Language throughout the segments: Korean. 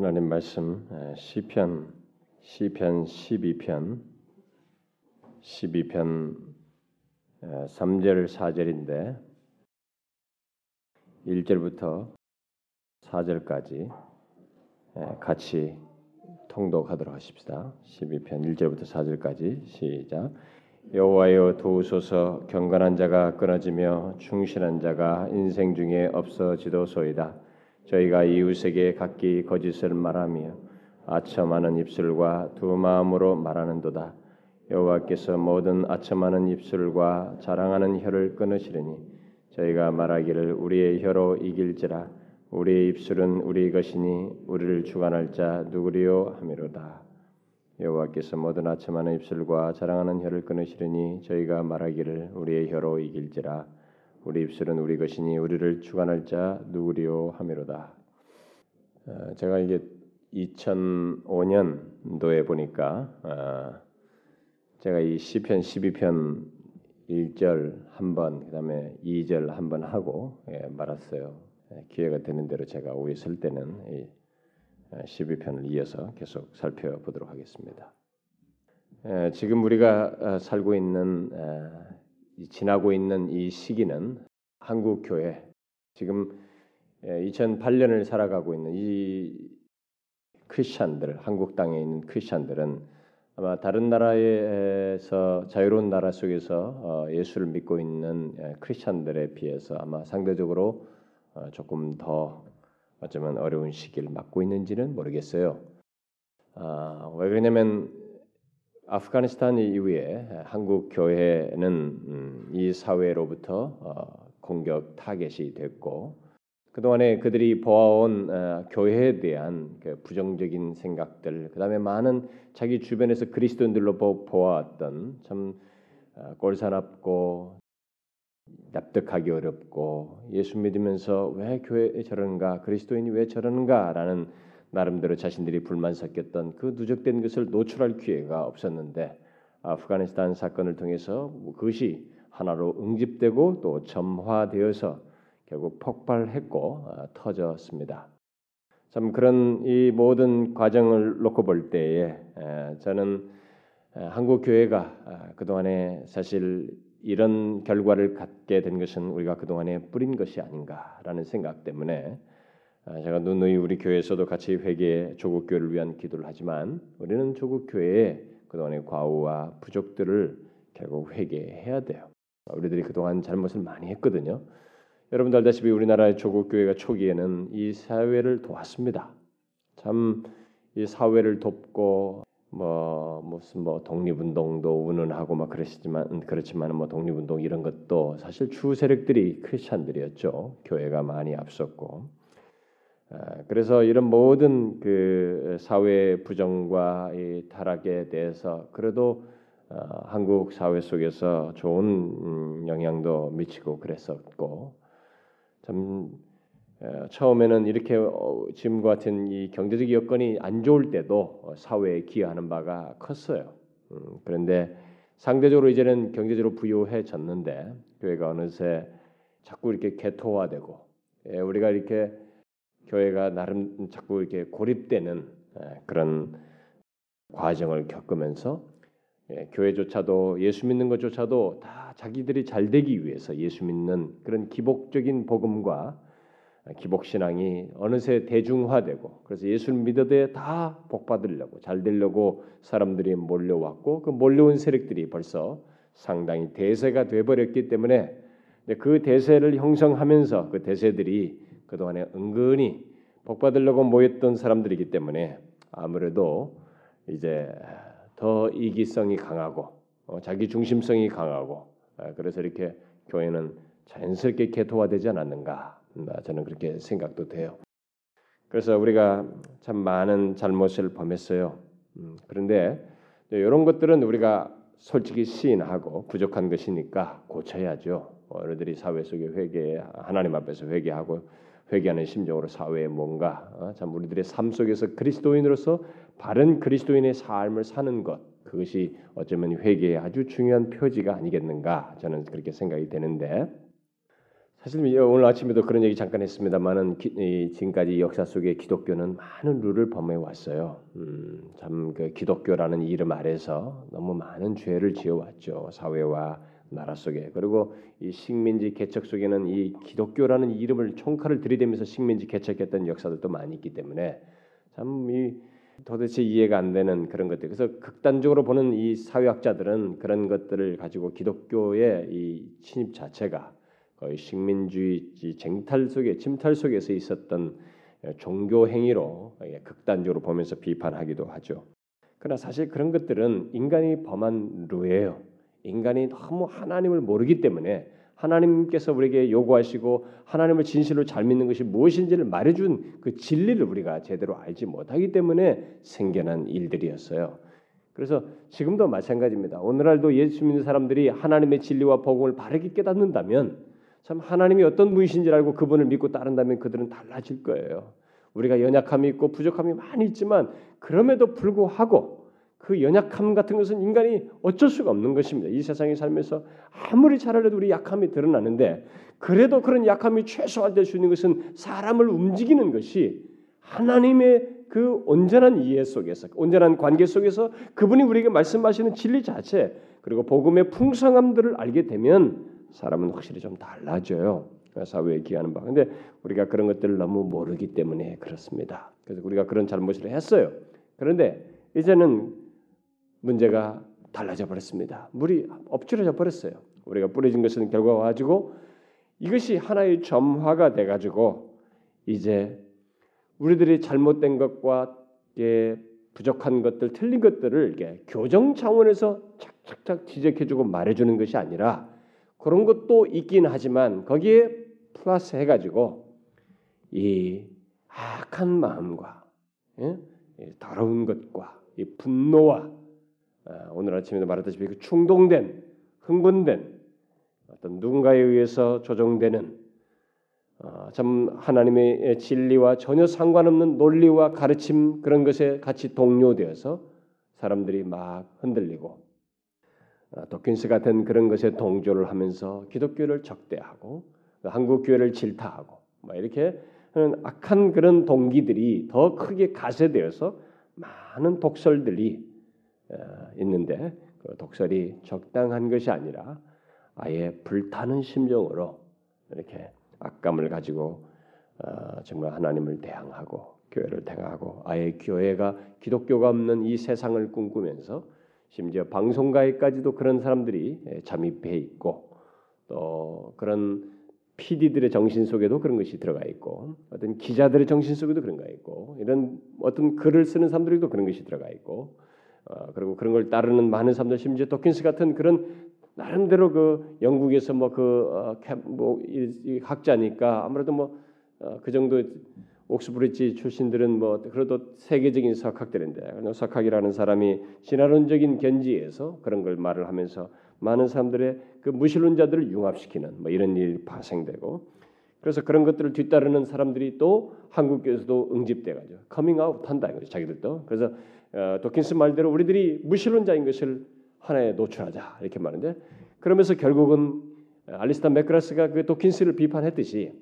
하나님 말씀 시편 시편 12편 12편 3절 4절인데 1절부터 4절까지 같이 통독하도록 하십시다. 12편 1절부터 4절까지 시작. 여호와여 도우소서 경건한 자가 끊어지며 충실한 자가 인생 중에 없어지도소이다. 저희가 이웃에게 각기 거짓을 말하며 아첨하는 입술과 두 마음으로 말하는도다. 여호와께서 모든 아첨하는 입술과 자랑하는 혀를 끊으시리니 저희가 말하기를 우리의 혀로 이길지라 우리의 입술은 우리 것이니 우리를 주관할 자 누구리요 하미로다. 여호와께서 모든 아첨하는 입술과 자랑하는 혀를 끊으시리니 저희가 말하기를 우리의 혀로 이길지라 우리 입술은 우리 것이니 우리를 주관할 자 누구리요 하미로다. 어, 제가 이게 2005년도에 보니까 어, 제가 이 시편 12편 1절 한 번, 그다음에 2절 한 번 하고 예, 말았어요. 예, 기회가 되는 대로 제가 오해 쓸 때는 12편을 이어서 계속 살펴보도록 하겠습니다. 지금 우리가 살고 있는 지나고 있는 이 시기는 한국 교회 지금 2008년을 살아가고 있는 이 크리스천들 한국 땅에 있는 크리스천들은 아마 다른 나라에서 자유로운 나라 속에서 어, 예수를 믿고 있는 크리스천들에 비해서 아마 상대적으로 어, 조금 더 어쩌면 어려운 시기를 맞고 있는지는 모르겠어요. 아, 왜 그러냐면 아프가니스탄 이후에 한국 교회는 음, 이 사회로부터 어, 공격 타겟이 됐고 그 동안에 그들이 보아온 어, 교회에 대한 그 부정적인 생각들, 그 다음에 많은 자기 주변에서 그리스도인들로 보아왔던 참 어, 꼴사납고 납득하기 어렵고 예수 믿으면서 왜 교회에 저러는가 그리스도인이 왜 저러는가라는 나름대로 자신들이 불만 섞였던 그 누적된 것을 노출할 기회가 없었는데 아프가니스탄 사건을 통해서 그것이 하나로 응집되고 또 점화되어서 결국 폭발했고 어, 터졌습니다. 참 그런 이 모든 과정을 놓고 볼 때에 에, 저는 에, 한국 교회가 아, 그 동안에 사실 이런 결과를 갖게 된 것은 우리가 그 동안에 뿌린 것이 아닌가라는 생각 때문에 아, 제가 누누이 우리 교회에서도 같이 회개 조국 교회를 위한 기도를 하지만 우리는 조국 교회의 그동안의 과오와 부족들을 결국 회개해야 돼요. 우리들이 그동안 잘못을 많이 했거든요. 여러분들 알다시피 우리나라의 조국 교회가 초기에는 이 사회를 도왔습니다. 참 이 사회를 돕고 뭐 무슨 뭐 독립운동도 운운하고 막 그러시지만 그렇지만 뭐 독립운동 이런 것도 사실 주 세력들이 크리스천들이었죠. 교회가 많이 앞섰고 아, 그래서 이런 모든 그 사회 부정과 이 타락에 대해서 그래도 어, 한국 사회 속에서 좋은 음, 영향도 미치고 그랬었고 참 처음에는 이렇게 어, 지금과 같은 이 경제적 여건이 안 좋을 때도 어, 사회에 기여하는 바가 컸어요. 음, 그런데 상대적으로 이제는 경제적으로 부유해졌는데 교회가 어느새 자꾸 이렇게 개토화되고 예, 우리가 이렇게 교회가 나름 자꾸 이렇게 고립되는 예, 그런 과정을 겪으면서 예, 교회조차도 예수 믿는 것조차도 다 자기들이 잘 되기 위해서 예수 믿는 그런 기복적인 복음과 기복 신앙이 어느새 대중화되고 그래서 예수를 믿어도 다 복받으려고 잘 되려고 사람들이 몰려왔고 그 몰려온 세력들이 벌써 상당히 대세가 돼 버렸기 때문에 그 대세를 형성하면서 그 대세들이 그동안에 은근히 복 받으려고 모였던 사람들이기 때문에 아무래도 이제 더 이기성이 강하고 어, 자기 중심성이 강하고 아, 그래서 이렇게 교회는 자연스럽게 개토화되지 않았는가 저는 그렇게 생각도 돼요. 그래서 우리가 참 많은 잘못을 범했어요. 음, 그런데 이런 것들은 우리가 솔직히 시인하고 부족한 것이니까 고쳐야죠. 어른들이 사회 속에 회개, 하나님 앞에서 회개하고 회개하는 심정으로 사회에 뭔가 어, 참 우리들의 삶 속에서 그리스도인으로서 바른 그리스도인의 삶을 사는 것 그것이 어쩌면 회개의 아주 중요한 표지가 아니겠는가 저는 그렇게 생각이 되는데 사실 오늘 아침에도 그런 얘기 잠깐 했습니다만은 지금까지 역사 속에 기독교는 많은 룰을 범해 왔어요. 음, 참 그 기독교라는 이름 아래서 너무 많은 죄를 지어 왔죠 사회와 나라 속에 그리고 이 식민지 개척 속에는 이 기독교라는 이름을 총칼을 들이대면서 식민지 개척했던 역사들도 많이 있기 때문에 참 이 도대체 이해가 안 되는 그런 것들. 그래서 극단적으로 보는 이 사회학자들은 그런 것들을 가지고 기독교의 이 침입 자체가 거의 식민주의 쟁탈 속에 침탈 속에서 있었던 종교 행위로 극단적으로 보면서 비판하기도 하죠. 그러나 사실 그런 것들은 인간이 범한 루예요. 인간이 너무 하나님을 모르기 때문에 하나님께서 우리에게 요구하시고 하나님을 진실로 잘 믿는 것이 무엇인지를 말해준 그 진리를 우리가 제대로 알지 못하기 때문에 생겨난 일들이었어요. 그래서 지금도 마찬가지입니다. 오늘날도 예수 믿는 사람들이 하나님의 진리와 복음을 바르게 깨닫는다면 참 하나님이 어떤 분이신지 알고 그분을 믿고 따른다면 그들은 달라질 거예요. 우리가 연약함이 있고 부족함이 많이 있지만 그럼에도 불구하고 그 연약함 같은 것은 인간이 어쩔 수가 없는 것입니다. 이 세상에 살면서 아무리 잘하려도 우리 약함이 드러나는데 그래도 그런 약함이 최소화될 수 있는 것은 사람을 움직이는 것이 하나님의 그 온전한 이해 속에서 온전한 관계 속에서 그분이 우리에게 말씀하시는 진리 자체 그리고 복음의 풍성함들을 알게 되면 사람은 확실히 좀 달라져요. 사회에 기하는 바. 근데 우리가 그런 것들을 너무 모르기 때문에 그렇습니다. 그래서 우리가 그런 잘못을 했어요. 그런데 이제는 문제가 달라져 버렸습니다. 물이 엎질러져 버렸어요. 우리가 뿌려진 것은 결과 가지고 이것이 하나의 점화가 돼 가지고 이제 우리들이 잘못된 것과 부족한 것들, 틀린 것들을 교정 차원에서 착착착 지적해주고 말해주는 것이 아니라 그런 것도 있긴 하지만 거기에 플러스 해가지고 이 악한 마음과 예? 더러운 것과 이 분노와 아, 오늘 아침에도 말했다시피 그 충동된 흥분된 어떤 누군가에 의해서 조종되는 어, 참 하나님의 진리와 전혀 상관없는 논리와 가르침 그런 것에 같이 동료되어서 사람들이 막 흔들리고 어, 도킨스 같은 그런 것에 동조를 하면서 기독교를 적대하고 한국 교회를 질타하고 뭐 이렇게 하는 악한 그런 동기들이 더 크게 가세되어서 많은 독설들이 어, 있는데 그 독설이 적당한 것이 아니라 아예 불타는 심정으로 이렇게 악감을 가지고 어, 정말 하나님을 대항하고 교회를 대항하고 아예 교회가 기독교가 없는 이 세상을 꿈꾸면서 심지어 방송가에까지도 그런 사람들이 예, 잠입해 있고 또 그런 PD들의 정신 속에도 그런 것이 들어가 있고 어떤 기자들의 정신 속에도 그런 거 있고 이런 어떤 글을 쓰는 사람들에도 그런 것이 들어가 있고 어, 그리고 그런 걸 따르는 많은 사람들 심지어 도킨스 같은 그런 나름대로 그 영국에서 뭐그 어, 뭐 학자니까 아무래도 뭐그 어, 정도 옥스브리지 출신들은 뭐 그래도 세계적인 석학들인데 석학이라는 사람이 진화론적인 견지에서 그런 걸 말을 하면서 많은 사람들의 그 무신론자들을 융합시키는 뭐 이런 일이 발생되고 그래서 그런 것들을 뒤따르는 사람들이 또 한국에서도 응집돼가지고 커밍아웃 한다 이거죠 자기들도 그래서 어, 도킨스 말대로 우리들이 무신론자인 것을 하나에 노출하자 이렇게 말하는데 그러면서 결국은 알리스타 맥그라스가 그 도킨스를 비판했듯이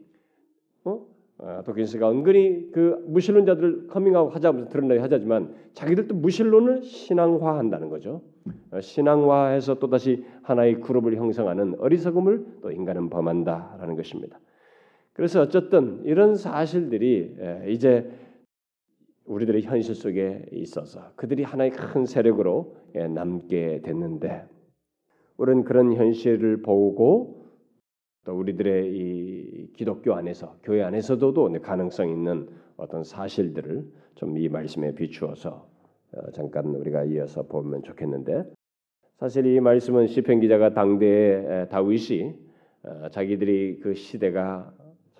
어? 어, 도킨스가 은근히 그 무신론자들 커밍아웃 하자면서 드러나게 하자지만 자기들도 무신론을 신앙화한다는 거죠. 어, 신앙화해서 또 다시 하나의 그룹을 형성하는 어리석음을 또 인간은 범한다라는 것입니다. 그래서 어쨌든 이런 사실들이 이제 우리들의 현실 속에 있어서 그들이 하나의 큰 세력으로 남게 됐는데 우리는 그런 현실을 보고 또 우리들의 이 기독교 안에서 교회 안에서도 가능성 있는 어떤 사실들을 좀 이 말씀에 비추어서 어, 잠깐 우리가 이어서 보면 좋겠는데 사실 이 말씀은 시편 기자가 당대의 다윗이 어, 자기들이 그 시대가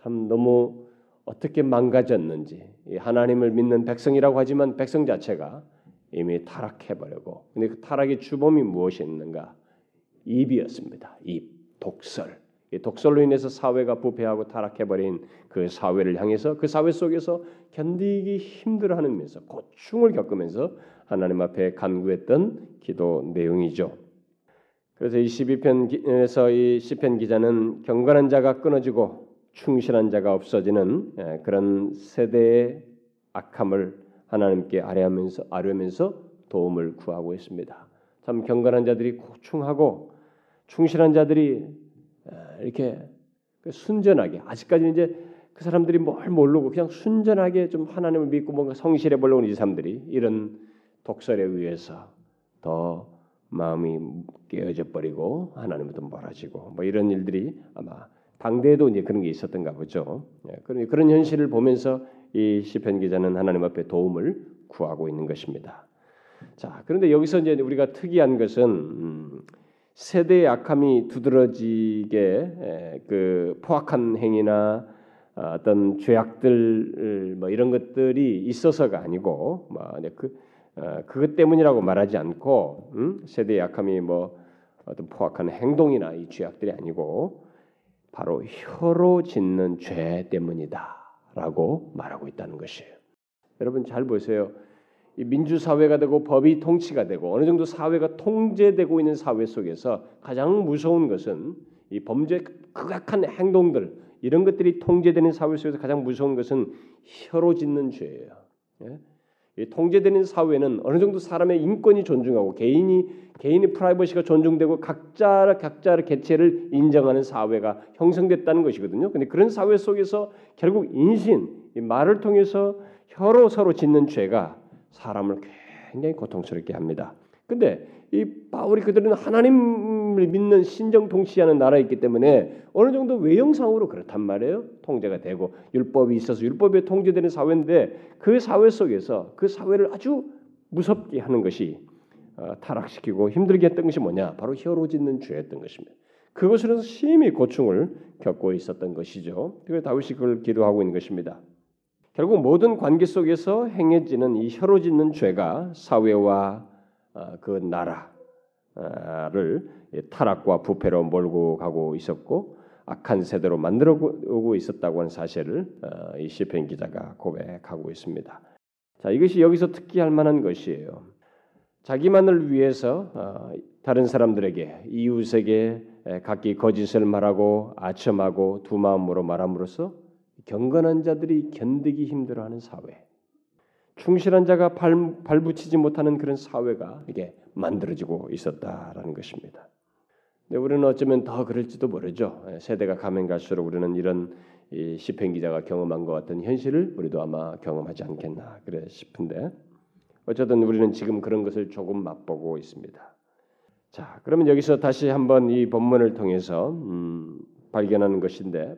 참 너무 어떻게 망가졌는지 하나님을 믿는 백성이라고 하지만 백성 자체가 이미 타락해버리고 근데 그 타락의 주범이 무엇이었는가 입이었습니다. 입 독설 독설로 인해서 사회가 부패하고 타락해버린 그 사회를 향해서 그 사회 속에서 견디기 힘들어하면서 고충을 겪으면서 하나님 앞에 간구했던 기도 내용이죠. 그래서 이 12편에서 이 시편 기자는 경건한 자가 끊어지고 충실한 자가 없어지는 예, 그런 세대의 악함을 하나님께 아뢰면서 아뢰면서 도움을 구하고 있습니다. 참 경건한 자들이 고충하고 충실한 자들이 예, 이렇게 그 순전하게 아직까지 이제 그 사람들이 뭘 모르고 그냥 순전하게 좀 하나님을 믿고 뭔가 성실해 보려고 하는 이 사람들이 이런 독설에 의해서 더 마음이 깨어져 버리고 하나님부터 멀어지고 뭐 이런 일들이 아마 당대에도 이제 그런 게 있었던가 보죠. 예, 그런 그런 현실을 보면서 이 시편 기자는 하나님 앞에 도움을 구하고 있는 것입니다. 자, 그런데 여기서 이제 우리가 특이한 것은 음, 세대의 악함이 두드러지게 에, 그 포악한 행위나 어, 어떤 죄악들 뭐 이런 것들이 있어서가 아니고 뭐그 어, 그것 때문이라고 말하지 않고 음? 세대의 약함이 뭐 어떤 포악한 행동이나 이 죄악들이 아니고 바로 혀로 짓는 죄 때문이다라고 말하고 있다는 것이에요. 여러분 잘 보세요. 이 민주 사회가 되고 법이 통치가 되고 어느 정도 사회가 통제되고 있는 사회 속에서 가장 무서운 것은 이 범죄 극악한 행동들 이런 것들이 통제되는 사회 속에서 가장 무서운 것은 혀로 짓는 죄예요. 예? 통제되는 사회는 어느 정도 사람의 인권이 존중하고 개인이 개인의 프라이버시가 존중되고 각자 각자의 개체를 인정하는 사회가 형성됐다는 것이거든요. 근데 그런 사회 속에서 결국 인신 말을 통해서 혀로 서로 짓는 죄가 사람을 굉장히 고통스럽게 합니다. 근데 이 바울이 그들은 하나님 을 믿는 신정 통치하는 나라였기 때문에 어느 정도 외형상으로 그렇단 말이에요. 통제가 되고 율법이 있어서 율법에 통제되는 사회인데 그 사회 속에서 그 사회를 아주 무섭게 하는 것이 어, 타락시키고 힘들게 했던 것이 뭐냐? 바로 혀로 짓는 죄였던 것입니다. 그것으로 심히 고충을 겪고 있었던 것이죠. 그래서 다윗이 그걸 기도하고 있는 것입니다. 결국 모든 관계 속에서 행해지는 이 혀로 짓는 죄가 사회와 어, 그 나라를 타락과 부패로 몰고 가고 있었고 악한 세대로 만들어 오고 있었다고 하는 사실을 어, 이 시편 기자가 고백하고 있습니다. 자, 이것이 여기서 특기할 만한 것이에요. 자기만을 위해서 어, 다른 사람들에게 이웃에게 각기 거짓을 말하고 아첨하고 두 마음으로 말함으로써 경건한 자들이 견디기 힘들어하는 사회. 충실한 자가 발, 발붙이지 못하는 그런 사회가 이게 만들어지고 있었다라는 것입니다. 우리는 어쩌면 더 그럴지도 모르죠. 예, 세대가 가면 갈수록 우리는 이런 이 시편 기자가 경험한 것 같은 현실을 우리도 아마 경험하지 않겠나 그래 싶은데 어쨌든 우리는 지금 그런 것을 조금 맛보고 있습니다. 자, 그러면 여기서 다시 한번 이 본문을 통해서 음, 발견하는 것인데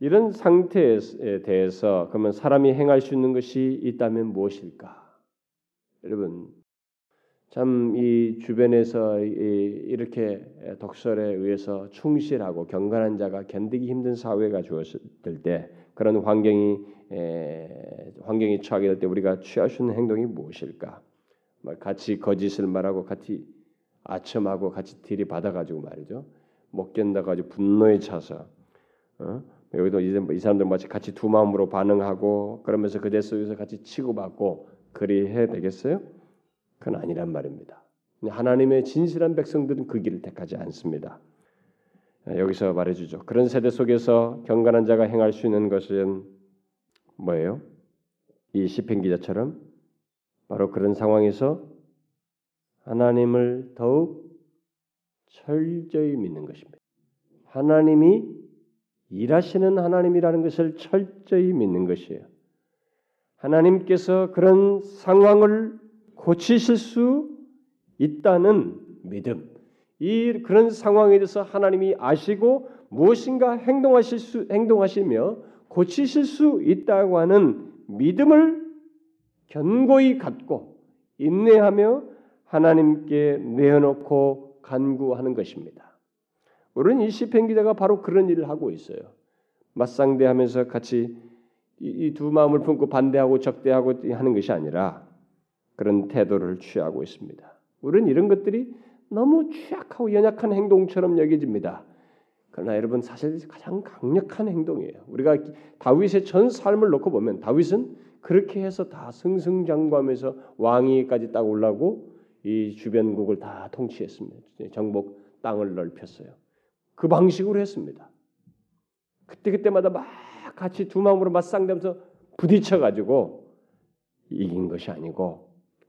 이런 상태에 대해서 그러면 사람이 행할 수 있는 것이 있다면 무엇일까? 여러분 참 이 주변에서 이렇게 독설에 의해서 충실하고 경건한 자가 견디기 힘든 사회가 주었을 때 그런 환경이 환경이 처하게 될 때 우리가 취할 수 있는 행동이 무엇일까? 뭐 같이 거짓을 말하고 같이 아첨하고 같이 딜이 받아가지고 말이죠. 못 견뎌가지고 분노에 차서 어? 여기도 이 사람들 마치 같이 두 마음으로 반응하고 그러면서 그대 속에서 같이 치고받고 그리 해야 되겠어요? 그건 아니란 말입니다. 하나님의 진실한 백성들은 그 길을 택하지 않습니다. 여기서 말해주죠. 그런 세대 속에서 경건한 자가 행할 수 있는 것은 뭐예요? 이 시편 기자처럼 바로 그런 상황에서 하나님을 더욱 철저히 믿는 것입니다. 하나님이 일하시는 하나님이라는 것을 철저히 믿는 것이에요. 하나님께서 그런 상황을 고치실 수 있다는 믿음. 이 그런 상황에 대해서 하나님이 아시고 무엇인가 행동하실 수 행동하시며 고치실 수 있다고 하는 믿음을 견고히 갖고 인내하며 하나님께 내어놓고 간구하는 것입니다. 우리는 이 시편 기자가 바로 그런 일을 하고 있어요. 맞상대하면서 같이 이 두 마음을 품고 반대하고 적대하고 하는 것이 아니라 그런 태도를 취하고 있습니다. 우리는 이런 것들이 너무 취약하고 연약한 행동처럼 여겨집니다. 그러나 여러분 사실 가장 강력한 행동이에요. 우리가 다윗의 전 삶을 놓고 보면 다윗은 그렇게 해서 다 승승장구하면서 왕위까지 딱 올라고 이 주변국을 다 통치했습니다. 정복 땅을 넓혔어요. 그 방식으로 했습니다. 그때 그때마다 막 같이 두 마음으로 맞상대면서 부딪혀 가지고 이긴 것이 아니고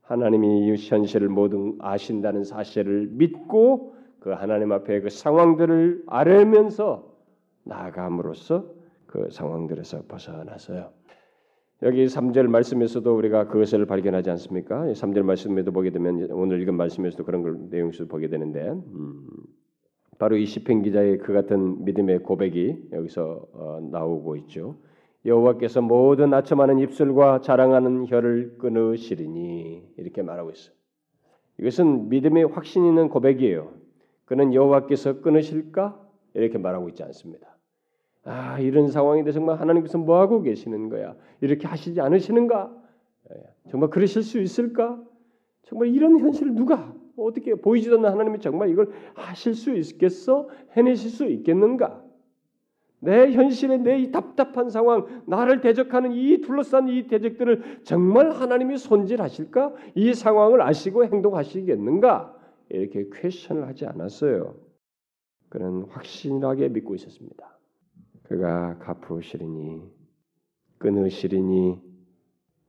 하나님이 이 현실을 모두 아신다는 사실을 믿고 그 하나님 앞에 그 상황들을 알면서 나아감으로써 그 상황들에서 벗어나서요. 여기 3절 말씀에서도 우리가 그것을 발견하지 않습니까? 3절 말씀에도 보게 되면 오늘 읽은 말씀에서도 그런 걸 내용에서 보게 되는데 음, 바로 이 시편 기자의 그 같은 믿음의 고백이 여기서 어, 나오고 있죠. 여호와께서 모든 아첨하는 입술과 자랑하는 혀를 끊으시리니 이렇게 말하고 있어요. 이것은 믿음의 확신 있는 고백이에요. 그는 여호와께서 끊으실까 이렇게 말하고 있지 않습니다. 아 이런 상황인데 정말 하나님께서 뭐 하고 계시는 거야? 이렇게 하시지 않으시는가? 예, 정말 그러실 수 있을까? 정말 이런 현실을 누가 어떻게 보이지도 않는 하나님이 정말 이걸 하실 수 있겠어? 해내실 수 있겠는가? 내 현실에 내이 답답한 상황, 나를 대적하는 이 둘러싼 이 대적들을 정말 하나님이 손질하실까? 이 상황을 아시고 행동하시겠는가? 이렇게 퀘션을 하지 않았어요. 그는 확신하게 믿고 있었습니다. 그가 갚으시리니 끊으시리니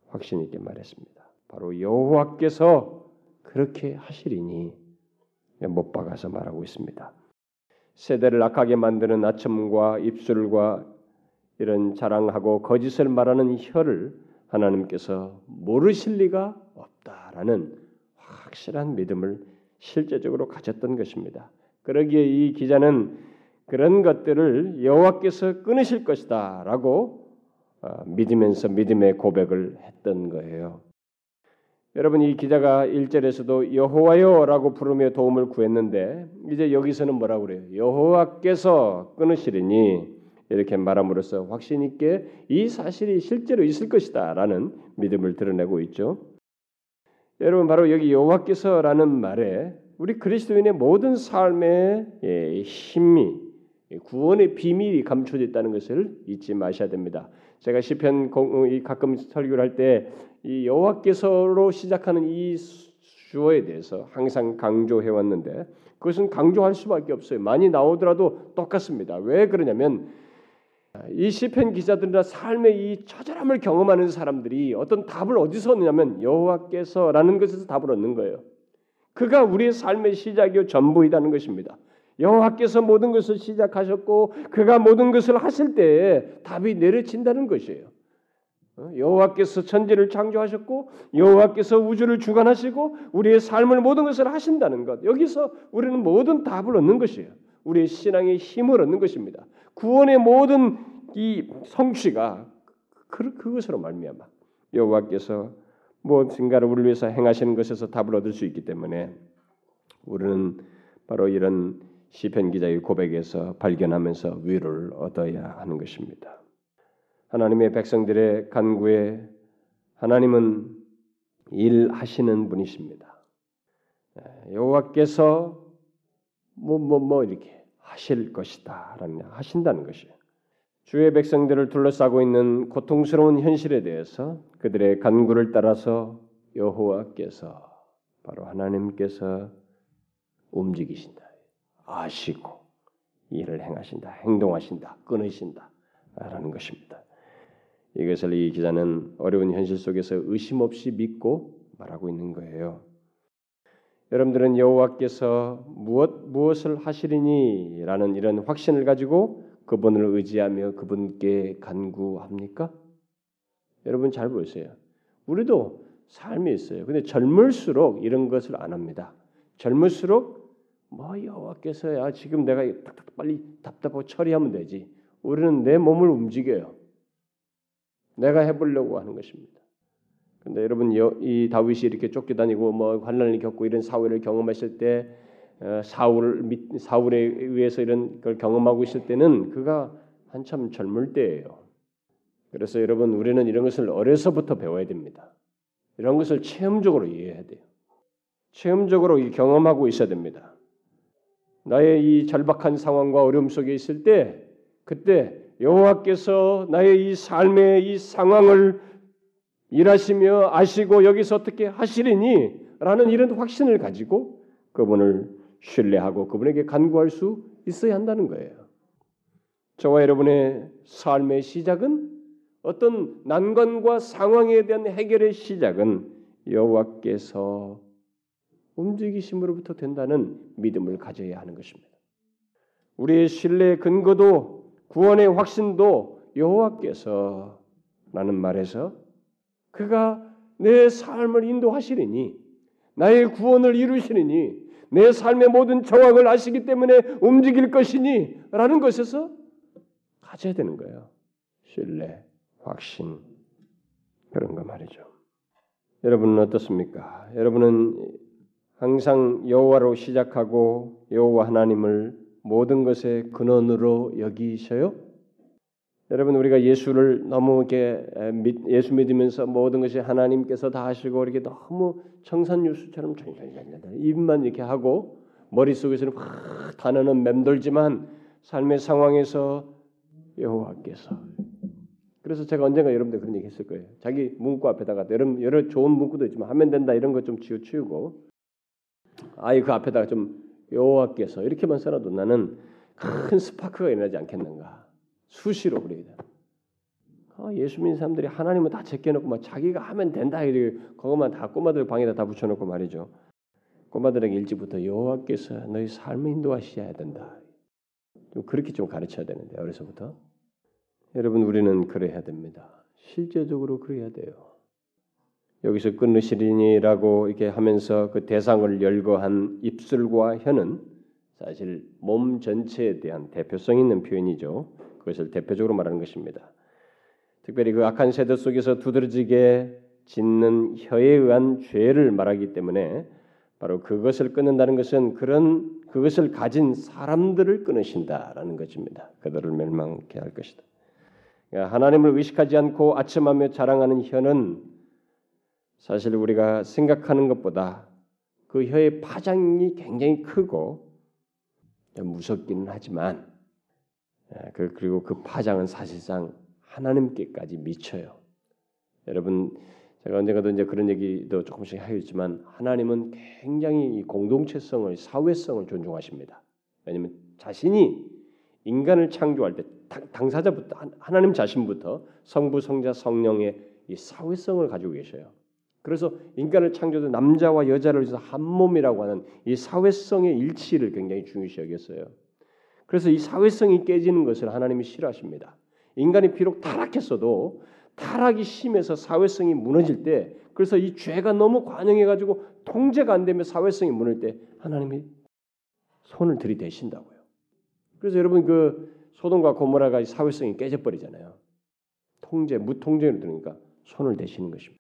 확신 있게 말했습니다. 바로 여호와께서 그렇게 하시리니 못 박아서 말하고 있습니다. 세대를 악하게 만드는 아첨과 입술과 이런 자랑하고 거짓을 말하는 혀를 하나님께서 모르실 리가 없다라는 확실한 믿음을 실제적으로 가졌던 것입니다. 그러기에 이 기자는 그런 것들을 여호와께서 끊으실 것이다라고 어, 믿으면서 믿음의 고백을 했던 거예요. 여러분 이 기자가 1절에서도 여호와여라고 부르며 도움을 구했는데 이제 여기서는 뭐라고 그래요? 여호와께서 끊으시리니 이렇게 말함으로써 확신 있게 이 사실이 실제로 있을 것이다라는 믿음을 드러내고 있죠. 여러분 바로 여기 여호와께서라는 말에 우리 그리스도인의 모든 삶의 예, 힘이 구원의 비밀이 감춰져 있다는 것을 잊지 마셔야 됩니다. 제가 시편 가끔 설교를 할 때 이 여호와께서로 시작하는 이 주어에 대해서 항상 강조해 왔는데 그것은 강조할 수밖에 없어요. 많이 나오더라도 똑같습니다. 왜 그러냐면 이 시편 기자들이나 삶의 이 처절함을 경험하는 사람들이 어떤 답을 어디서 얻느냐면 여호와께서라는 것에서 답을 얻는 거예요. 그가 우리의 삶의 시작이요 전부이다는 것입니다. 여호와께서 모든 것을 시작하셨고 그가 모든 것을 하실 때에 답이 내려진다는 것이에요. 어? 여호와께서 천지를 창조하셨고 여호와께서 우주를 주관하시고 우리의 삶을 모든 것을 하신다는 것. 여기서 우리는 모든 답을 얻는 것이에요. 우리의 신앙의 힘을 얻는 것입니다. 구원의 모든 이 성취가 그, 그것으로 말미암아 여호와께서 무엇인가를 우리를 위해서 행하시는 것에서 답을 얻을 수 있기 때문에 우리는 바로 이런 시편 기자의 고백에서 발견하면서 위로를 얻어야 하는 것입니다. 하나님의 백성들의 간구에 하나님은 일하시는 분이십니다. 예, 여호와께서 뭐 뭐뭐 뭐, 뭐 이렇게 하실 것이다라는 하신다는 것이에요. 주의 백성들을 둘러싸고 있는 고통스러운 현실에 대해서 그들의 간구를 따라서 여호와께서 바로 하나님께서 움직이신다. 아시고 일을 행하신다, 행동하신다, 끊으신다 라는 것입니다. 이것을 이 기자는 어려운 현실 속에서 의심 없이 믿고 말하고 있는 거예요. 여러분들은 여호와께서 무엇 무엇을 하시리니라는 이런 확신을 가지고 그분을 의지하며 그분께 간구합니까? 여러분 잘 보세요. 우리도 삶이 있어요. 근데 젊을수록 이런 것을 안 합니다. 젊을수록 뭐 여호와께서야 지금 내가 빨리 답답하고 처리하면 되지. 우리는 내 몸을 움직여요. 내가 해보려고 하는 것입니다. 근데 여러분 이 다윗이 이렇게 쫓겨다니고 뭐 환란을 겪고 이런 사회를 경험했을 때 어, 사울 사울에 의해서 이런 걸 경험하고 있을 때는 그가 한참 젊을 때예요. 그래서 여러분 우리는 이런 것을 어려서부터 배워야 됩니다. 이런 것을 체험적으로 이해해야 돼요. 체험적으로 경험하고 있어야 됩니다. 나의 이 절박한 상황과 어려움 속에 있을 때 그때 여호와께서 나의 이 삶의 이 상황을 일하시며 아시고 여기서 어떻게 하시리니 라는 이런 확신을 가지고 그분을 신뢰하고 그분에게 간구할 수 있어야 한다는 거예요. 저와 여러분의 삶의 시작은 어떤 난관과 상황에 대한 해결의 시작은 여호와께서 움직이심으로부터 된다는 믿음을 가져야 하는 것입니다. 우리의 신뢰의 근거도 구원의 확신도 여호와께서 라는 말에서 그가 내 삶을 인도하시리니 나의 구원을 이루시리니 내 삶의 모든 정황을 아시기 때문에 움직일 것이니 라는 것에서 가져야 되는 거예요. 신뢰, 확신 그런 거 말이죠. 여러분은 어떻습니까? 여러분은 항상 여호와로 시작하고 여호와 하나님을 모든 것의 근원으로 여기셔요? 여러분 우리가 예수를 너무 이렇게 예수 믿으면서 모든 것이 하나님께서 다 하시고 이렇게 너무 청산유수처럼 입만 이렇게 하고 머릿속에서는 막 단어는 맴돌지만 삶의 상황에서 여호와께서 그래서 제가 언젠가 여러분들 그런 얘기 했을 거예요. 자기 문구 앞에다가 여러, 여러 좋은 문구도 있지만 하면 된다 이런 것 좀 지어치우고 아이 그 앞에다가 좀 여호와께서 이렇게만 써놔도 나는 큰 스파크가 일어나지 않겠는가. 수시로 그래야 아, 예수 믿는 사람들이 하나님은 다 제껴놓고 막 자기가 하면 된다 이렇게 그것만 다 꼬마들 방에다 다 붙여놓고 말이죠. 꼬마들에게 일찍부터 여호와께서 너희 삶을 인도하셔야 된다. 좀 그렇게 좀 가르쳐야 되는데 어려서부터 여러분 우리는 그래야 됩니다. 실제적으로 그래야 돼요. 여기서 끊으시리니라고 이렇게 하면서 그 대상을 열거한 입술과 혀는 사실 몸 전체에 대한 대표성 있는 표현이죠. 그것을 대표적으로 말하는 것입니다. 특별히 그 악한 세대 속에서 두드러지게 짓는 혀에 의한 죄를 말하기 때문에 바로 그것을 끊는다는 것은 그런 그것을 가진 사람들을 끊으신다라는 것입니다. 그들을 멸망케 할 것이다. 그러니까 하나님을 의식하지 않고 아첨하며 자랑하는 혀는 사실 우리가 생각하는 것보다 그 혀의 파장이 굉장히 크고 무섭기는 하지만 예, 그, 그리고 그 파장은 사실상 하나님께까지 미쳐요. 여러분 제가 언젠가도 이제 그런 얘기도 조금씩 하겠지만 하나님은 굉장히 공동체성을 사회성을 존중하십니다. 왜냐하면 자신이 인간을 창조할 때 당사자부터 하나님 자신부터 성부 성자 성령의 이 사회성을 가지고 계셔요. 그래서 인간을 창조도 남자와 여자를 위해서 한 몸이라고 하는 이 사회성의 일치를 굉장히 중요시 여겼어요. 그래서 이 사회성이 깨지는 것을 하나님이 싫어하십니다. 인간이 비록 타락했어도 타락이 심해서 사회성이 무너질 때 그래서 이 죄가 너무 관영해 가지고 통제가 안 되면 사회성이 무너질 때 하나님이 손을 들이대신다고요. 그래서 여러분 그 소돔과 고모라가 사회성이 깨져 버리잖아요. 통제 무통제로 되니까 손을 대시는 것입니다.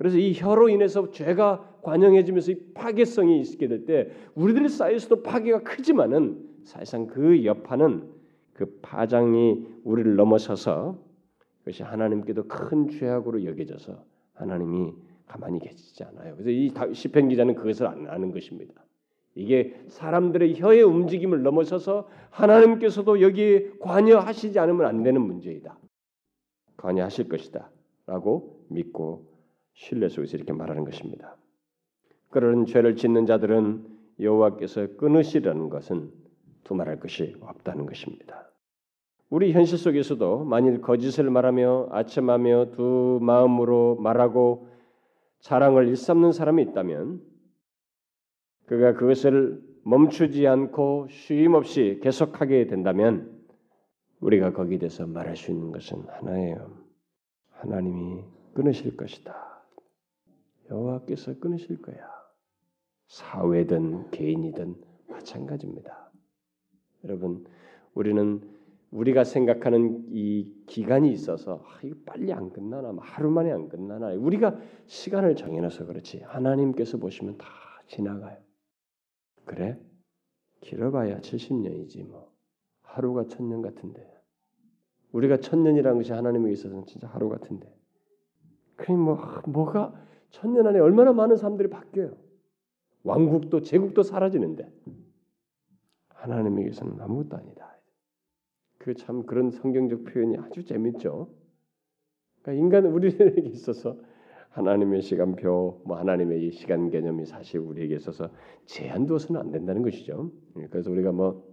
그래서 이 혀로 인해서 죄가 관영해지면서 이 파괴성이 있게 될 때 우리들 사이에서도 파괴가 크지만은 사실상 그 여파는 그 파장이 우리를 넘어서서 그것이 하나님께도 큰 죄악으로 여겨져서 하나님이 가만히 계시지 않아요. 그래서 이 시편 기자는 그것을 아는 것입니다. 이게 사람들의 혀의 움직임을 넘어서서 하나님께서도 여기에 관여하시지 않으면 안 되는 문제이다. 관여하실 것이다라고 믿고 신뢰 속에서 이렇게 말하는 것입니다. 그런 죄를 짓는 자들은 여호와께서 끊으시려는 것은 두말할 것이 없다는 것입니다. 우리 현실 속에서도 만일 거짓을 말하며 아첨하며 두 마음으로 말하고 자랑을 일삼는 사람이 있다면 그가 그것을 멈추지 않고 쉼 없이 계속하게 된다면 우리가 거기에 대해서 말할 수 있는 것은 하나예요. 하나님이 끊으실 것이다. 여호와께서 끊으실 거야. 사회든 개인이든 마찬가지입니다. 여러분, 우리는 우리가 생각하는 이 기간이 있어서 아, 이거 빨리 안 끝나나, 뭐 하루 만에 안 끝나나. 우리가 시간을 정해놔서 그렇지. 하나님께서 보시면 다 지나가요. 그래? 길어봐야 70년이지 뭐. 하루가 천년 같은데. 우리가 천년이라는 것이 하나님에게 있어서는 진짜 하루 같은데. 그니 뭐 뭐가 천년 안에 얼마나 많은 사람들이 바뀌어요. 왕국도 제국도 사라지는데 하나님에게서는 아무것도 아니다. 그 참 그런 성경적 표현이 아주 재밌죠. 그러니까 인간은 우리에게 있어서 하나님의 시간표, 뭐 하나님의 이 시간 개념이 사실 우리에게 있어서 제한두어서는 안 된다는 것이죠. 예, 그래서 우리가 뭐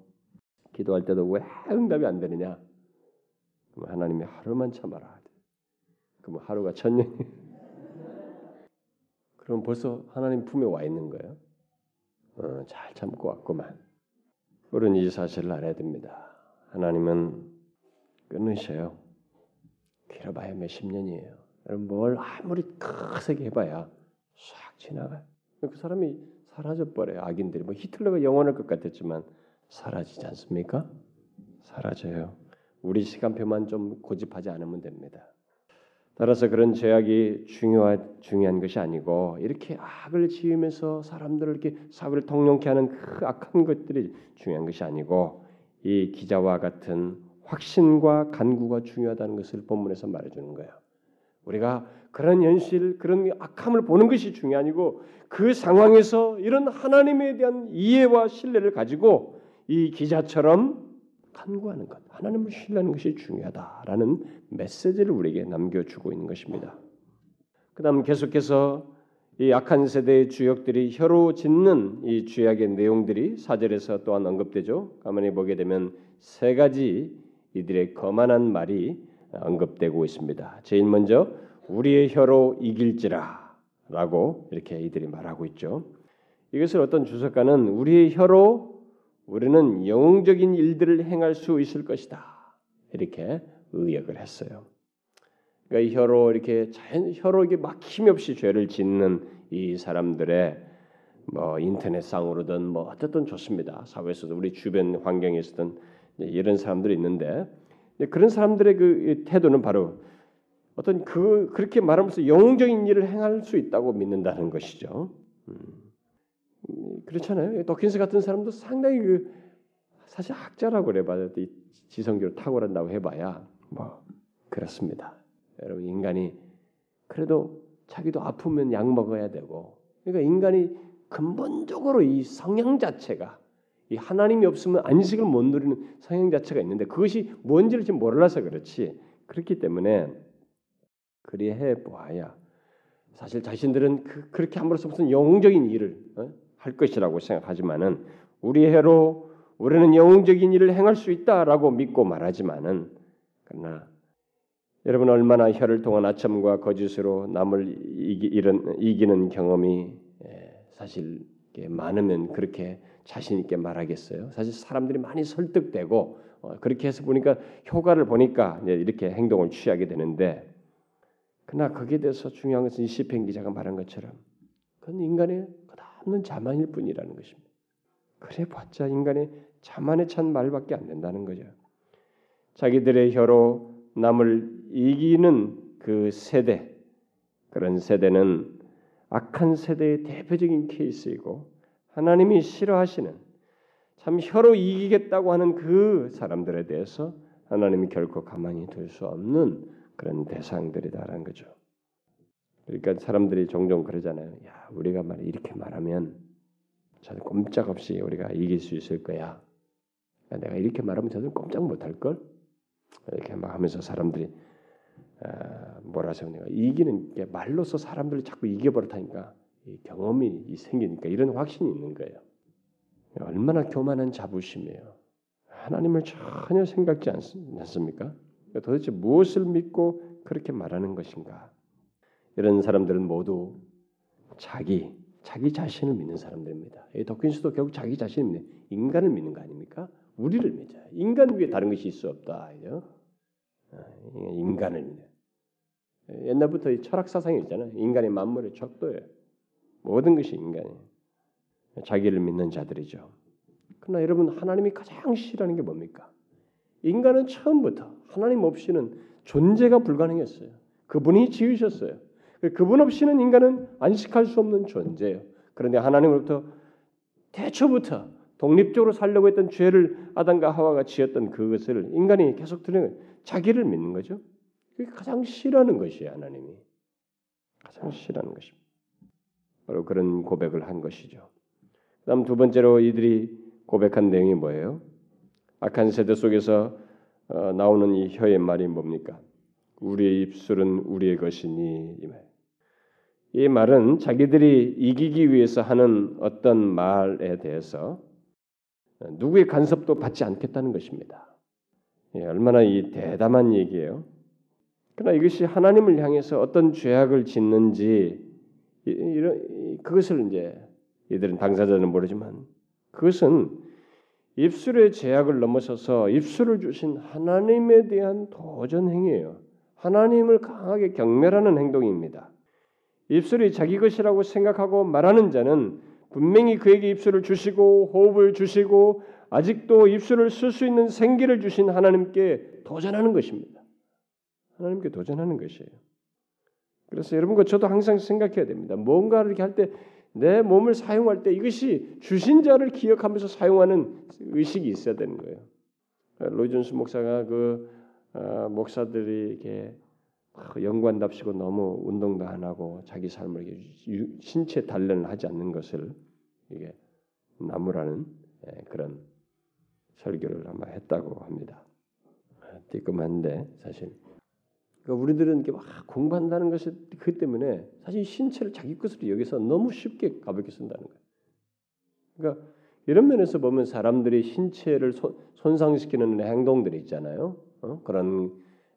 기도할 때도 왜 응답이 안 되느냐? 하나님이 하루만 참아라. 그럼 하루가 천년이. 그럼 벌써 하나님 품에 와 있는 거예요. 어, 잘 참고 왔구만. 우리는 이 사실을 알아야 됩니다. 하나님은 끊으셔요. 길어봐야 몇십 년이에요. 여러분 뭘 아무리 크게 해봐야 싹 지나가요. 그 사람이 사라져 버려요. 악인들이 뭐 히틀러가 영원할 것 같았지만 사라지지 않습니까? 사라져요. 우리 시간표만 좀 고집하지 않으면 됩니다. 따라서 그런 죄악이 중요한 중요한 것이 아니고 이렇게 악을 지으면서 사람들을 이렇게 사고를 통용케 하는 그 악한 것들이 중요한 것이 아니고 이 기자와 같은 확신과 간구가 중요하다는 것을 본문에서 말해주는 거예요. 우리가 그런 현실, 그런 악함을 보는 것이 중요하고 그 상황에서 이런 하나님에 대한 이해와 신뢰를 가지고 이 기자처럼 간구하는 것, 하나님을 신뢰하는 것이 중요하다라는 메시지를 우리에게 남겨주고 있는 것입니다. 그다음 계속해서 이 악한 세대의 주역들이 혀로 짓는 이 죄악의 내용들이 사절에서 또한 언급되죠. 가만히 보게 되면 세 가지 이들의 거만한 말이 언급되고 있습니다. 제일 먼저 우리의 혀로 이길지라라고 이렇게 이들이 말하고 있죠. 이것을 어떤 주석가는 우리의 혀로 우리는 영웅적인 일들을 행할 수 있을 것이다 이렇게 의역을 했어요. 그러니까 이 혀로 이렇게 자연 혀로 이게 막힘 없이 죄를 짓는 이 사람들의 뭐 인터넷상으로든 뭐 어쨌든 좋습니다. 사회에서도 우리 주변 환경에서든 이런 사람들이 있는데 그런 사람들의 그 태도는 바로 어떤 그 그렇게 말하면서 영웅적인 일을 행할 수 있다고 믿는다는 것이죠. 음. 그렇잖아요. 도킨스 같은 사람도 상당히 그 사실 학자라고 그래봐야 지성적으로 탁월한다고 해봐야 뭐 그렇습니다. 여러분 인간이 그래도 자기도 아프면 약 먹어야 되고 그러니까 인간이 근본적으로 이 성향 자체가 이 하나님이 없으면 안식을 못 누리는 성향 자체가 있는데 그것이 뭔지를 지금 몰라서 그렇지 그렇기 때문에 그리 해 보아야 사실 자신들은 그, 렇게 함으로써 무슨 영웅적인 일을 어? 할 것이라고 생각하지만은 우리 해로 우리는 영웅적인 일을 행할 수 있다라고 믿고 말하지만은 그러나 여러분 얼마나 혀를 통한 아첨과 거짓으로 남을 이기, 이런, 이기는 경험이 예, 사실 많으면 그렇게 자신 있게 말하겠어요. 사실 사람들이 많이 설득되고 어, 그렇게 해서 보니까 효과를 보니까 이렇게 행동을 취하게 되는데 그러나 거기에 대해서 중요한 것은 이 시편 기자가 말한 것처럼 그건 인간의 끝 없는 자만일 뿐이라는 것입니다. 그래 봤자 인간의 자만에 찬 말밖에 안 된다는 거죠. 자기들의 혀로 남을 이기는 그 세대 그런 세대는 악한 세대의 대표적인 케이스이고 하나님이 싫어하시는 참 혀로 이기겠다고 하는 그 사람들에 대해서 하나님이 결코 가만히 둘 수 없는 그런 대상들이다라는 거죠. 그러니까 사람들이 종종 그러잖아요. 야, 우리가 말 이렇게 말하면 저들 꼼짝없이 우리가 이길 수 있을 거야. 내가 이렇게 말하면 저들 꼼짝 못할 걸. 이렇게 막 하면서 사람들이 아, 뭐라 하세요? 이기는 게 말로서 사람들을 자꾸 이겨버릇하니까 경험이 생기니까 이런 확신이 있는 거예요. 얼마나 교만한 자부심이에요. 하나님을 전혀 생각지 않, 않습니까? 도대체 무엇을 믿고 그렇게 말하는 것인가? 이런 사람들은 모두 자기 자기 자신을 믿는 사람들입니다. 도킨스도 결국 자기 자신을 믿는 인간을 믿는 거 아닙니까? 우리를 믿어요. 인간 위에 다른 것이 있을 수 없다. 어, 인간을 믿어. 옛날부터 이 철학 사상이 있잖아요. 인간의 만물의 척도예요. 모든 것이 인간이에요. 자기를 믿는 자들이죠. 그러나 여러분 하나님이 가장 싫어하는 게 뭡니까? 인간은 처음부터 하나님 없이는 존재가 불가능했어요. 그분이 지으셨어요. 그분 없이는 인간은 안식할 수 없는 존재예요. 그런데 하나님으로부터 대초부터 독립적으로 살려고 했던 죄를 아담과 하와가 지었던 그것을 인간이 계속 드러내 자기를 믿는 거죠. 그게 가장 싫어하는 것이에요, 하나님이. 가장 싫어하는 것입니다. 바로 그런 고백을 한 것이죠. 그다음 두 번째로 이들이 고백한 내용이 뭐예요? 악한 세대 속에서 어, 나오는 이 혀의 말이 뭡니까? 우리의 입술은 우리의 것이니 이 말은 자기들이 이기기 위해서 하는 어떤 말에 대해서 누구의 간섭도 받지 않겠다는 것입니다. 예, 얼마나 이 대담한 얘기예요. 그러나 이것이 하나님을 향해서 어떤 죄악을 짓는지 이런 그것을 이제 이들은 당사자는 모르지만 그것은 입술의 제약을 넘어서서 입술을 주신 하나님에 대한 도전 행위예요. 하나님을 강하게 경멸하는 행동입니다. 입술이 자기 것이라고 생각하고 말하는 자는 분명히 그에게 입술을 주시고 호흡을 주시고 아직도 입술을 쓸 수 있는 생기를 주신 하나님께 도전하는 것입니다. 하나님께 도전하는 것이에요. 그래서 여러분과 저도 항상 생각해야 됩니다. 뭔가를 이렇게 할 때 내 몸을 사용할 때 이것이 주신 자를 기억하면서 사용하는 의식이 있어야 되는 거예요. 로이존스 목사가 그 어, 목사들이 이렇게 연관답시고 너무 운동도 안 하고 자기 삶을 신체 단련을 하지 않는 것을 이게 나무라는 예, 그런 설교를 아마 했다고 합니다. 띠끔한데 사실 그러니까 우리들은 이렇게 막 공부한다는 것이 그 때문에 사실 신체를 자기 것으로 여기서 너무 쉽게 가볍게 쓴다는 거예요. 그러니까 이런 면에서 보면 사람들이 신체를 손 상시키는 행동들이 있잖아요. 어? 그런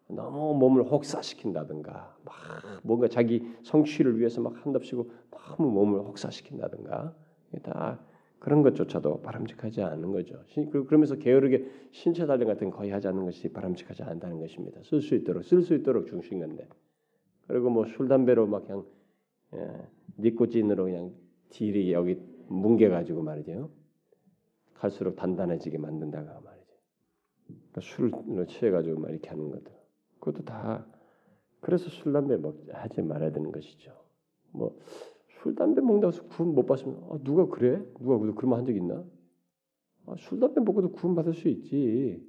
너무 몸을 혹사시킨다든가 막 뭔가 자기 성취를 위해서 막 한답시고 너무 몸을 혹사시킨다든가 다 그런 것조차도 바람직하지 않은 거죠. 그러면서 게으르게 신체 단련 같은 거의 하지 않는 것이 바람직하지 않다는 것입니다. 쓸 수 있도록 쓸 수 있도록 중심 건데. 그리고 뭐 술 담배로 막 그냥 예, 니코틴으로 그냥 딜이 여기 뭉개 가지고 말이죠. 갈수록 단단해지게 만든다가 말이죠. 그러니까 술을 취해 가지고 막 이렇게 하는 것들. 그것도 다 그래서 술 담배 먹 하지 말아야 되는 것이죠. 뭐 술 담배 먹는다고 해서 구원 못 받으면 아, 누가 그래? 누가 그러면 한 적 있나? 아, 술 담배 먹고도 구원 받을 수 있지.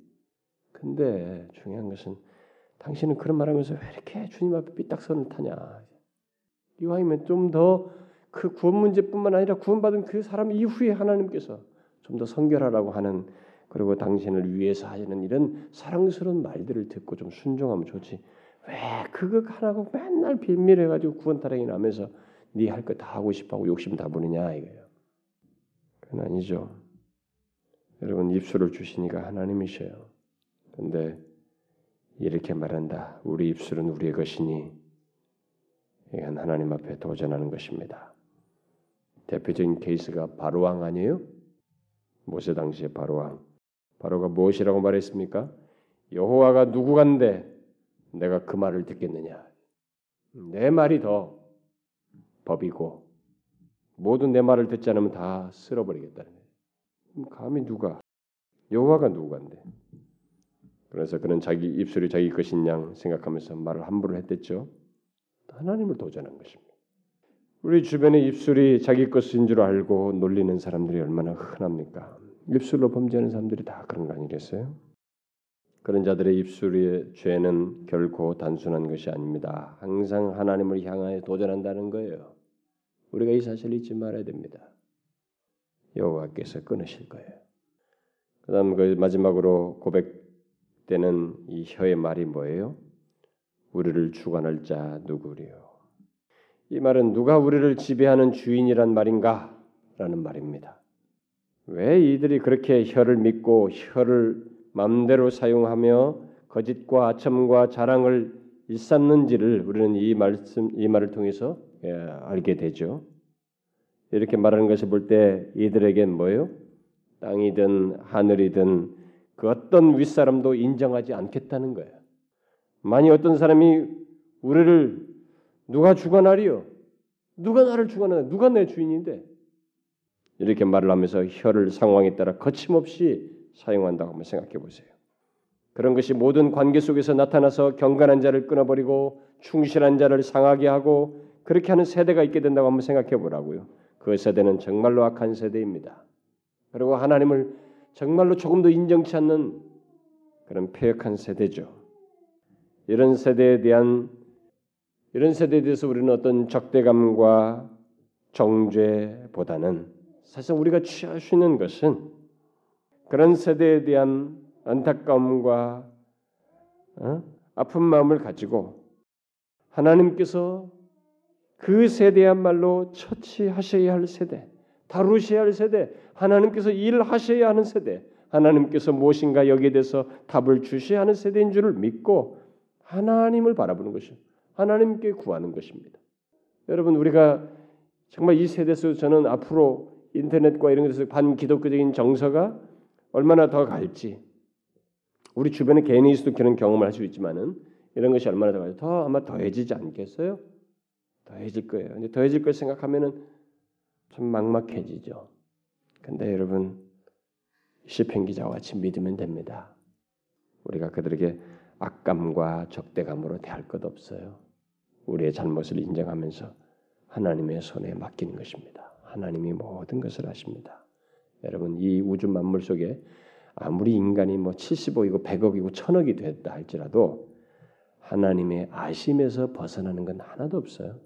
근데 중요한 것은 당신은 그런 말하면서 왜 이렇게 주님 앞에 삐딱선을 타냐? 이왕이면 좀 더 그 구원 문제뿐만 아니라 구원받은 그 사람 이후에 하나님께서 좀 더 성결하라고 하는 그리고 당신을 위해서 하시는 이런 사랑스러운 말들을 듣고 좀 순종하면 좋지. 왜 그거 하라고 맨날 빌밀해가지고 구원 타령이 나면서 네 할 거 다 하고 싶어하고 욕심 다 부리냐 이거예요. 그건 아니죠. 여러분 입술을 주시니까 하나님이셔요. 근데 이렇게 말한다. 우리 입술은 우리의 것이니 이건 하나님 앞에 도전하는 것입니다. 대표적인 케이스가 바로왕 아니에요? 모세 당시의 바로왕. 바로가 무엇이라고 말했습니까? 여호와가 누구간데 내가 그 말을 듣겠느냐? 내 말이 더 법이고 모든 내 말을 듣지 않으면 다 쓸어버리겠다는 거예요. 감히 누가 여호와가 누구간데? 그래서 그는 자기 입술이 자기 것인 양 생각하면서 말을 함부로 했댔죠. 하나님을 도전한 것입니다. 우리 주변에 입술이 자기 것인 줄 알고 놀리는 사람들이 얼마나 흔합니까? 입술로 범죄하는 사람들이 다 그런 거 아니겠어요? 그런 자들의 입술의 죄는 결코 단순한 것이 아닙니다. 항상 하나님을 향하여 도전한다는 거예요. 우리가 이 사실을 잊지 말아야 됩니다. 여호와께서 끊으실 거예요. 그다음 그 마지막으로 고백되는 이 혀의 말이 뭐예요? 우리를 주관할 자 누구리요? 이 말은 누가 우리를 지배하는 주인이란 말인가라는 말입니다. 왜 이들이 그렇게 혀를 믿고 혀를 마음대로 사용하며 거짓과 아첨과 자랑을 일삼는지를 우리는 이 말씀 이 말을 통해서 예, 알게 되죠. 이렇게 말하는 것을 볼 때 이들에겐 뭐예요? 땅이든 하늘이든 그 어떤 윗사람도 인정하지 않겠다는 거예요. 만약 어떤 사람이 우리를 누가 주관하리요? 누가 나를 주관하나? 누가 내 주인인데? 이렇게 말을 하면서 혀를 상황에 따라 거침없이 사용한다고 한번 생각해 보세요. 그런 것이 모든 관계 속에서 나타나서 경건한 자를 끊어버리고 충실한 자를 상하게 하고 그렇게 하는 세대가 있게 된다고 한번 생각해 보라고요. 그 세대는 정말로 악한 세대입니다. 그리고 하나님을 정말로 조금도 인정치 않는 그런 폐역한 세대죠. 이런 세대에 대한 이런 세대에 대해서 우리는 어떤 적대감과 정죄보다는 사실 우리가 취할 수 있는 것은 그런 세대에 대한 안타까움과 어? 아픈 마음을 가지고 하나님께서 그 세대야말로 처치하셔야 할 세대, 다루셔야 할 세대, 하나님께서 일하셔야 하는 세대, 하나님께서 무엇인가 여기에 대해서 답을 주셔야 하는 세대인 줄을 믿고 하나님을 바라보는 것이 하나님께 구하는 것입니다. 여러분 우리가 정말 이 세대에서 저는 앞으로 인터넷과 이런 것에서 반기독교적인 정서가 얼마나 더 갈지 우리 주변에 개인이 있어도 그런 경험을 할 수 있지만은 이런 것이 얼마나 더 갈지 더 아마 더해지지 않겠어요? 더해질 거예요. 근데 더해질 걸 생각하면은 좀 막막해지죠. 근데 여러분 시편 기자와 같이 믿으면 됩니다. 우리가 그들에게 악감과 적대감으로 대할 것 없어요. 우리의 잘못을 인정하면서 하나님의 손에 맡기는 것입니다. 하나님이 모든 것을 아십니다. 여러분 이 우주 만물 속에 아무리 인간이 뭐 75이고 100억이고 1000억이 됐다 할지라도 하나님의 아심에서 벗어나는 건 하나도 없어요.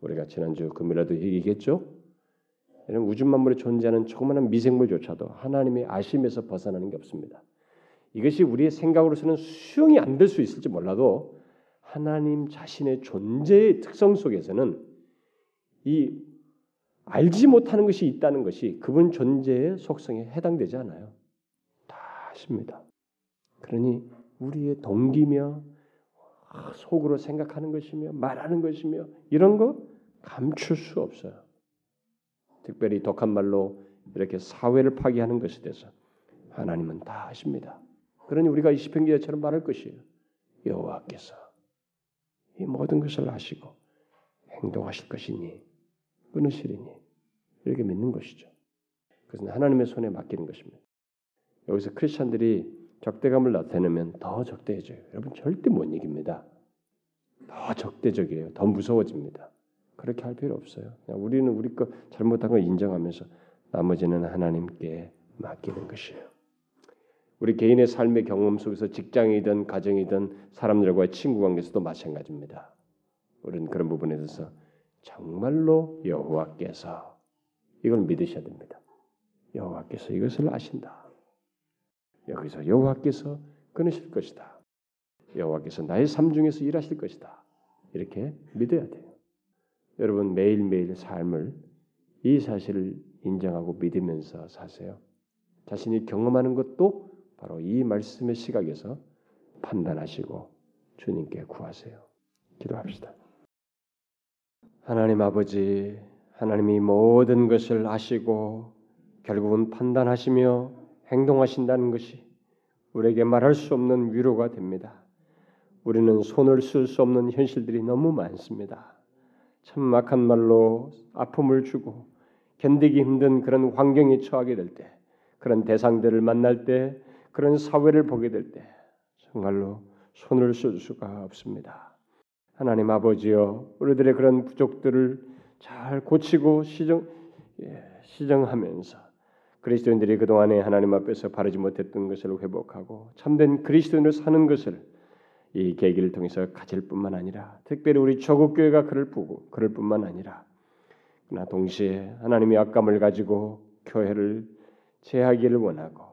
우리가 지난주 금요일에도 얘기했죠. 이런 우주 만물에 존재하는 조그마한 미생물조차도 하나님의 아심에서 벗어나는 게 없습니다. 이것이 우리의 생각으로서는 수용이 안 될 수 있을지 몰라도 하나님 자신의 존재의 특성 속에서는 이 알지 못하는 것이 있다는 것이 그분 존재의 속성에 해당되지 않아요. 다 아십니다. 그러니 우리의 동기며 속으로 생각하는 것이며 말하는 것이며 이런 거 감출 수 없어요. 특별히 독한 말로 이렇게 사회를 파괴하는 것에 대해서 하나님은 다 아십니다. 그러니 우리가 이 시편 기자처럼 말할 것이에요. 여호와께서 이 모든 것을 아시고 행동하실 것이니 끊으시리니 이렇게 믿는 것이죠. 그것은 하나님의 손에 맡기는 것입니다. 여기서 크리스천들이 적대감을 나타내면 더 적대해져요. 여러분 절대 못 이깁니다. 더 적대적이에요. 더 무서워집니다. 그렇게 할 필요 없어요. 우리는 우리 거 잘못한 걸 인정하면서 나머지는 하나님께 맡기는 것이에요. 우리 개인의 삶의 경험 속에서 직장이든 가정이든 사람들과의 친구 관계에서도 마찬가지입니다. 우리는 그런 부분에 대해서 정말로 여호와께서 이걸 믿으셔야 됩니다. 여호와께서 이것을 아신다. 여기서 여호와께서 끊으실 것이다. 여호와께서 나의 삶 중에서 일하실 것이다. 이렇게 믿어야 돼요. 여러분 매일매일 삶을 이 사실을 인정하고 믿으면서 사세요. 자신이 경험하는 것도 바로 이 말씀의 시각에서 판단하시고 주님께 구하세요. 기도합시다. 하나님 아버지, 하나님이 모든 것을 아시고 결국은 판단하시며 행동하신다는 것이 우리에게 말할 수 없는 위로가 됩니다. 우리는 손을 쓸 수 없는 현실들이 너무 많습니다. 천막한 말로 아픔을 주고 견디기 힘든 그런 환경에 처하게 될 때, 그런 대상들을 만날 때, 그런 사회를 보게 될 때, 정말로 손을 쓸 수가 없습니다. 하나님 아버지여, 우리들의 그런 부족들을 잘 고치고 시정 예, 시정하면서 그리스도인들이 그 동안에 하나님 앞에서 바르지 못했던 것을 회복하고 참된 그리스도인으로 사는 것을 이 계기를 통해서 가질 뿐만 아니라 특별히 우리 조국 교회가 그럴 뿐 그럴 뿐만 아니라 그러나 동시에 하나님의 악감을 가지고 교회를 제하기를 원하고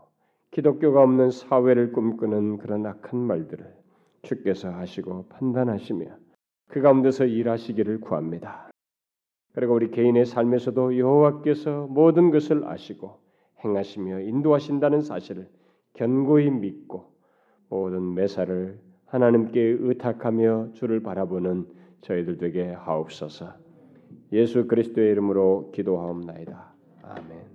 기독교가 없는 사회를 꿈꾸는 그런 악한 말들을 주께서 하시고 판단하시며 그 가운데서 일하시기를 구합니다. 그리고 우리 개인의 삶에서도 여호와께서 모든 것을 아시고 행하시며 인도하신다는 사실을 견고히 믿고 모든 매사를 하나님께 의탁하며 주를 바라보는 저희들 에게 하옵소서. 예수 그리스도의 이름으로 기도하옵나이다. 아멘.